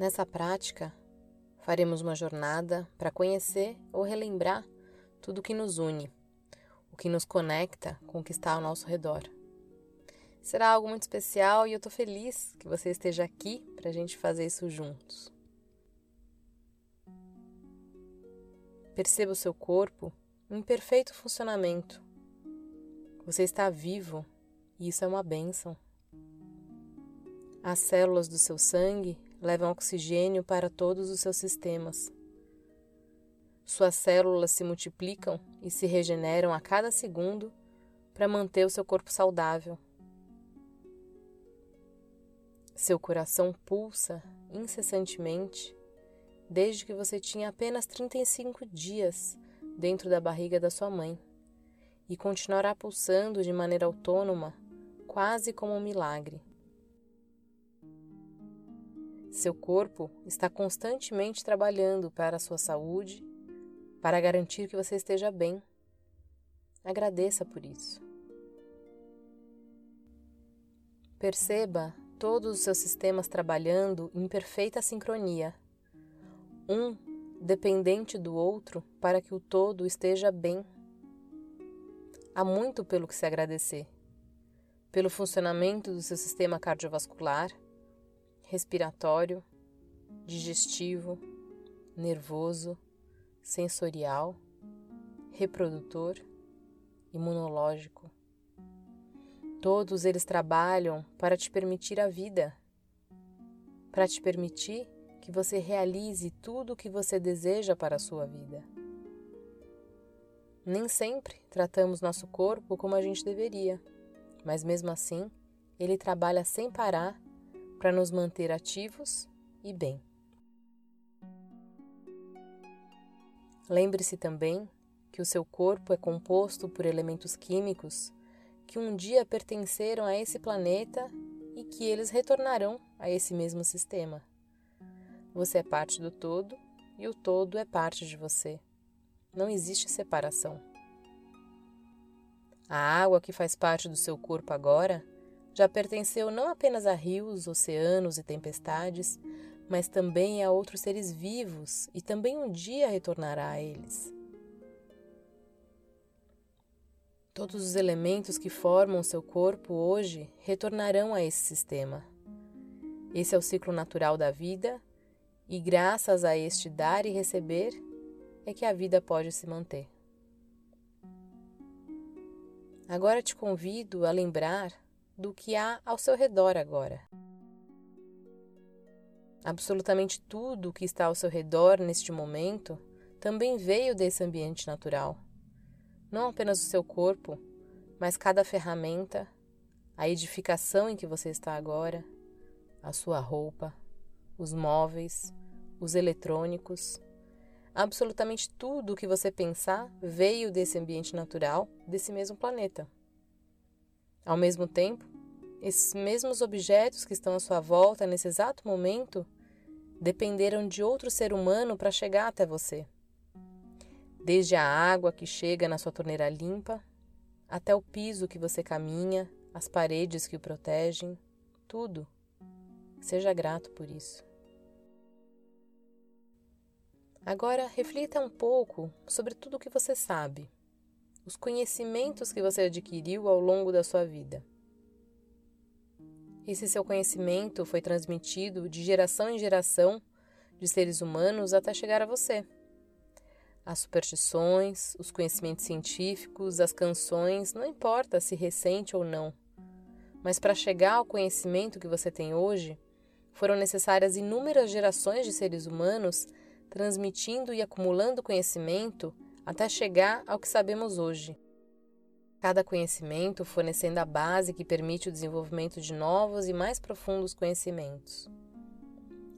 Nessa prática, faremos uma jornada para conhecer ou relembrar tudo o que nos une, o que nos conecta com o que está ao nosso redor. Será algo muito especial e eu estou feliz que você esteja aqui para a gente fazer isso juntos. Perceba o seu corpo em perfeito funcionamento. Você está vivo e isso é uma bênção. As células do seu sangue levam oxigênio para todos os seus sistemas. Suas células se multiplicam e se regeneram a cada segundo para manter o seu corpo saudável. Seu coração pulsa incessantemente desde que você tinha apenas 35 dias dentro da barriga da sua mãe e continuará pulsando de maneira autônoma, quase como um milagre. Seu corpo está constantemente trabalhando para a sua saúde, para garantir que você esteja bem. Agradeça por isso. Perceba todos os seus sistemas trabalhando em perfeita sincronia, um dependente do outro para que o todo esteja bem. Há muito pelo que se agradecer. Pelo funcionamento do seu sistema cardiovascular, respiratório, digestivo, nervoso, sensorial, reprodutor, imunológico Todos eles trabalham para te permitir a vida, para te permitir que você realize tudo o que você deseja para a sua vida. Nem sempre tratamos nosso corpo como a gente deveria, mas mesmo assim, ele trabalha sem parar para nos manter ativos e bem. Lembre-se também que o seu corpo é composto por elementos químicos que um dia pertenceram a esse planeta e que eles retornarão a esse mesmo sistema. Você é parte do todo e o todo é parte de você. Não existe separação. A água que faz parte do seu corpo agora já pertenceu não apenas a rios, oceanos e tempestades, mas também a outros seres vivos e também um dia retornará a eles. Todos os elementos que formam seu corpo hoje retornarão a esse sistema. Esse é o ciclo natural da vida, e graças a este dar e receber é que a vida pode se manter. Agora te convido a lembrar do que há ao seu redor agora. Absolutamente tudo o que está ao seu redor neste momento também veio desse ambiente natural não apenas o seu corpo, mas cada ferramenta, a edificação em que você está agora, a sua roupa, os móveis, os eletrônicos. Absolutamente tudo o que você pensar veio desse ambiente natural, desse mesmo planeta. Ao mesmo tempo, esses mesmos objetos que estão à sua volta nesse exato momento dependeram de outro ser humano para chegar até você desde a água que chega na sua torneira limpa, até o piso que você caminha, as paredes que o protegem, tudo. Seja grato por isso. Agora reflita um pouco sobre tudo o que você sabe, os conhecimentos que você adquiriu ao longo da sua vida. Esse seu conhecimento foi transmitido de geração em geração de seres humanos até chegar a você as superstições, os conhecimentos científicos, as canções, não importa se recente ou não. Mas para chegar ao conhecimento que você tem hoje, foram necessárias inúmeras gerações de seres humanos transmitindo e acumulando conhecimento até chegar ao que sabemos hoje. Cada conhecimento fornecendo a base que permite o desenvolvimento de novos e mais profundos conhecimentos.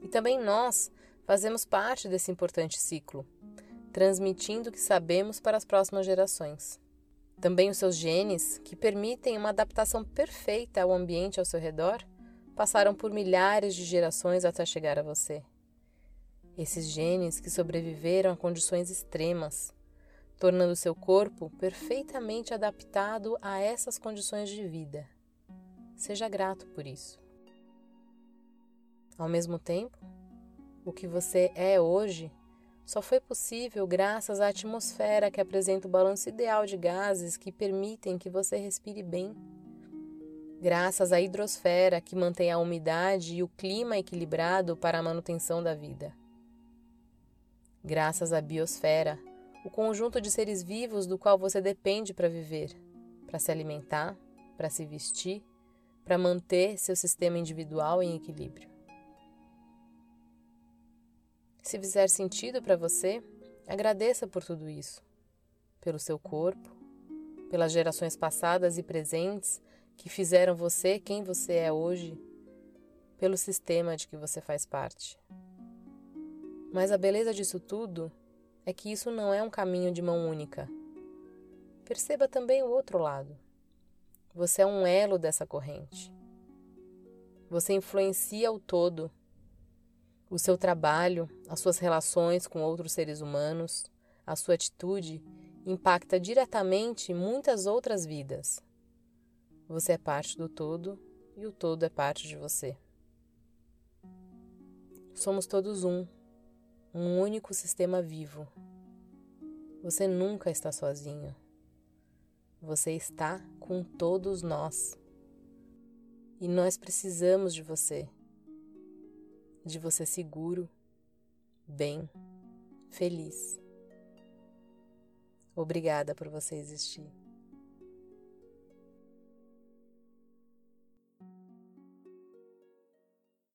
E também nós fazemos parte desse importante ciclo transmitindo o que sabemos para as próximas gerações. Também os seus genes, que permitem uma adaptação perfeita ao ambiente ao seu redor, passaram por milhares de gerações até chegar a você. Esses genes que sobreviveram a condições extremas, tornando seu corpo perfeitamente adaptado a essas condições de vida. Seja grato por isso. Ao mesmo tempo, O que você é hoje só foi possível graças à atmosfera que apresenta o balanço ideal de gases que permitem que você respire bem. Graças à hidrosfera que mantém a umidade e o clima equilibrado para a manutenção da vida. Graças à biosfera, o conjunto de seres vivos do qual você depende para viver, para se alimentar, para se vestir, para manter seu sistema individual em equilíbrio. Se fizer sentido para você, agradeça por tudo isso, pelo seu corpo, pelas gerações passadas e presentes que fizeram você quem você é hoje, pelo sistema de que você faz parte. Mas a beleza disso tudo é que isso não é um caminho de mão única. Perceba também o outro lado. Você é um elo dessa corrente. Você influencia o todo o seu trabalho, as suas relações com outros seres humanos, a sua atitude impacta diretamente muitas outras vidas. Você é parte do todo e o todo é parte de você. Somos todos um, um único sistema vivo. Você nunca está sozinho. Você está com todos nós. E nós precisamos de você de você seguro, bem, feliz. Obrigada por você existir.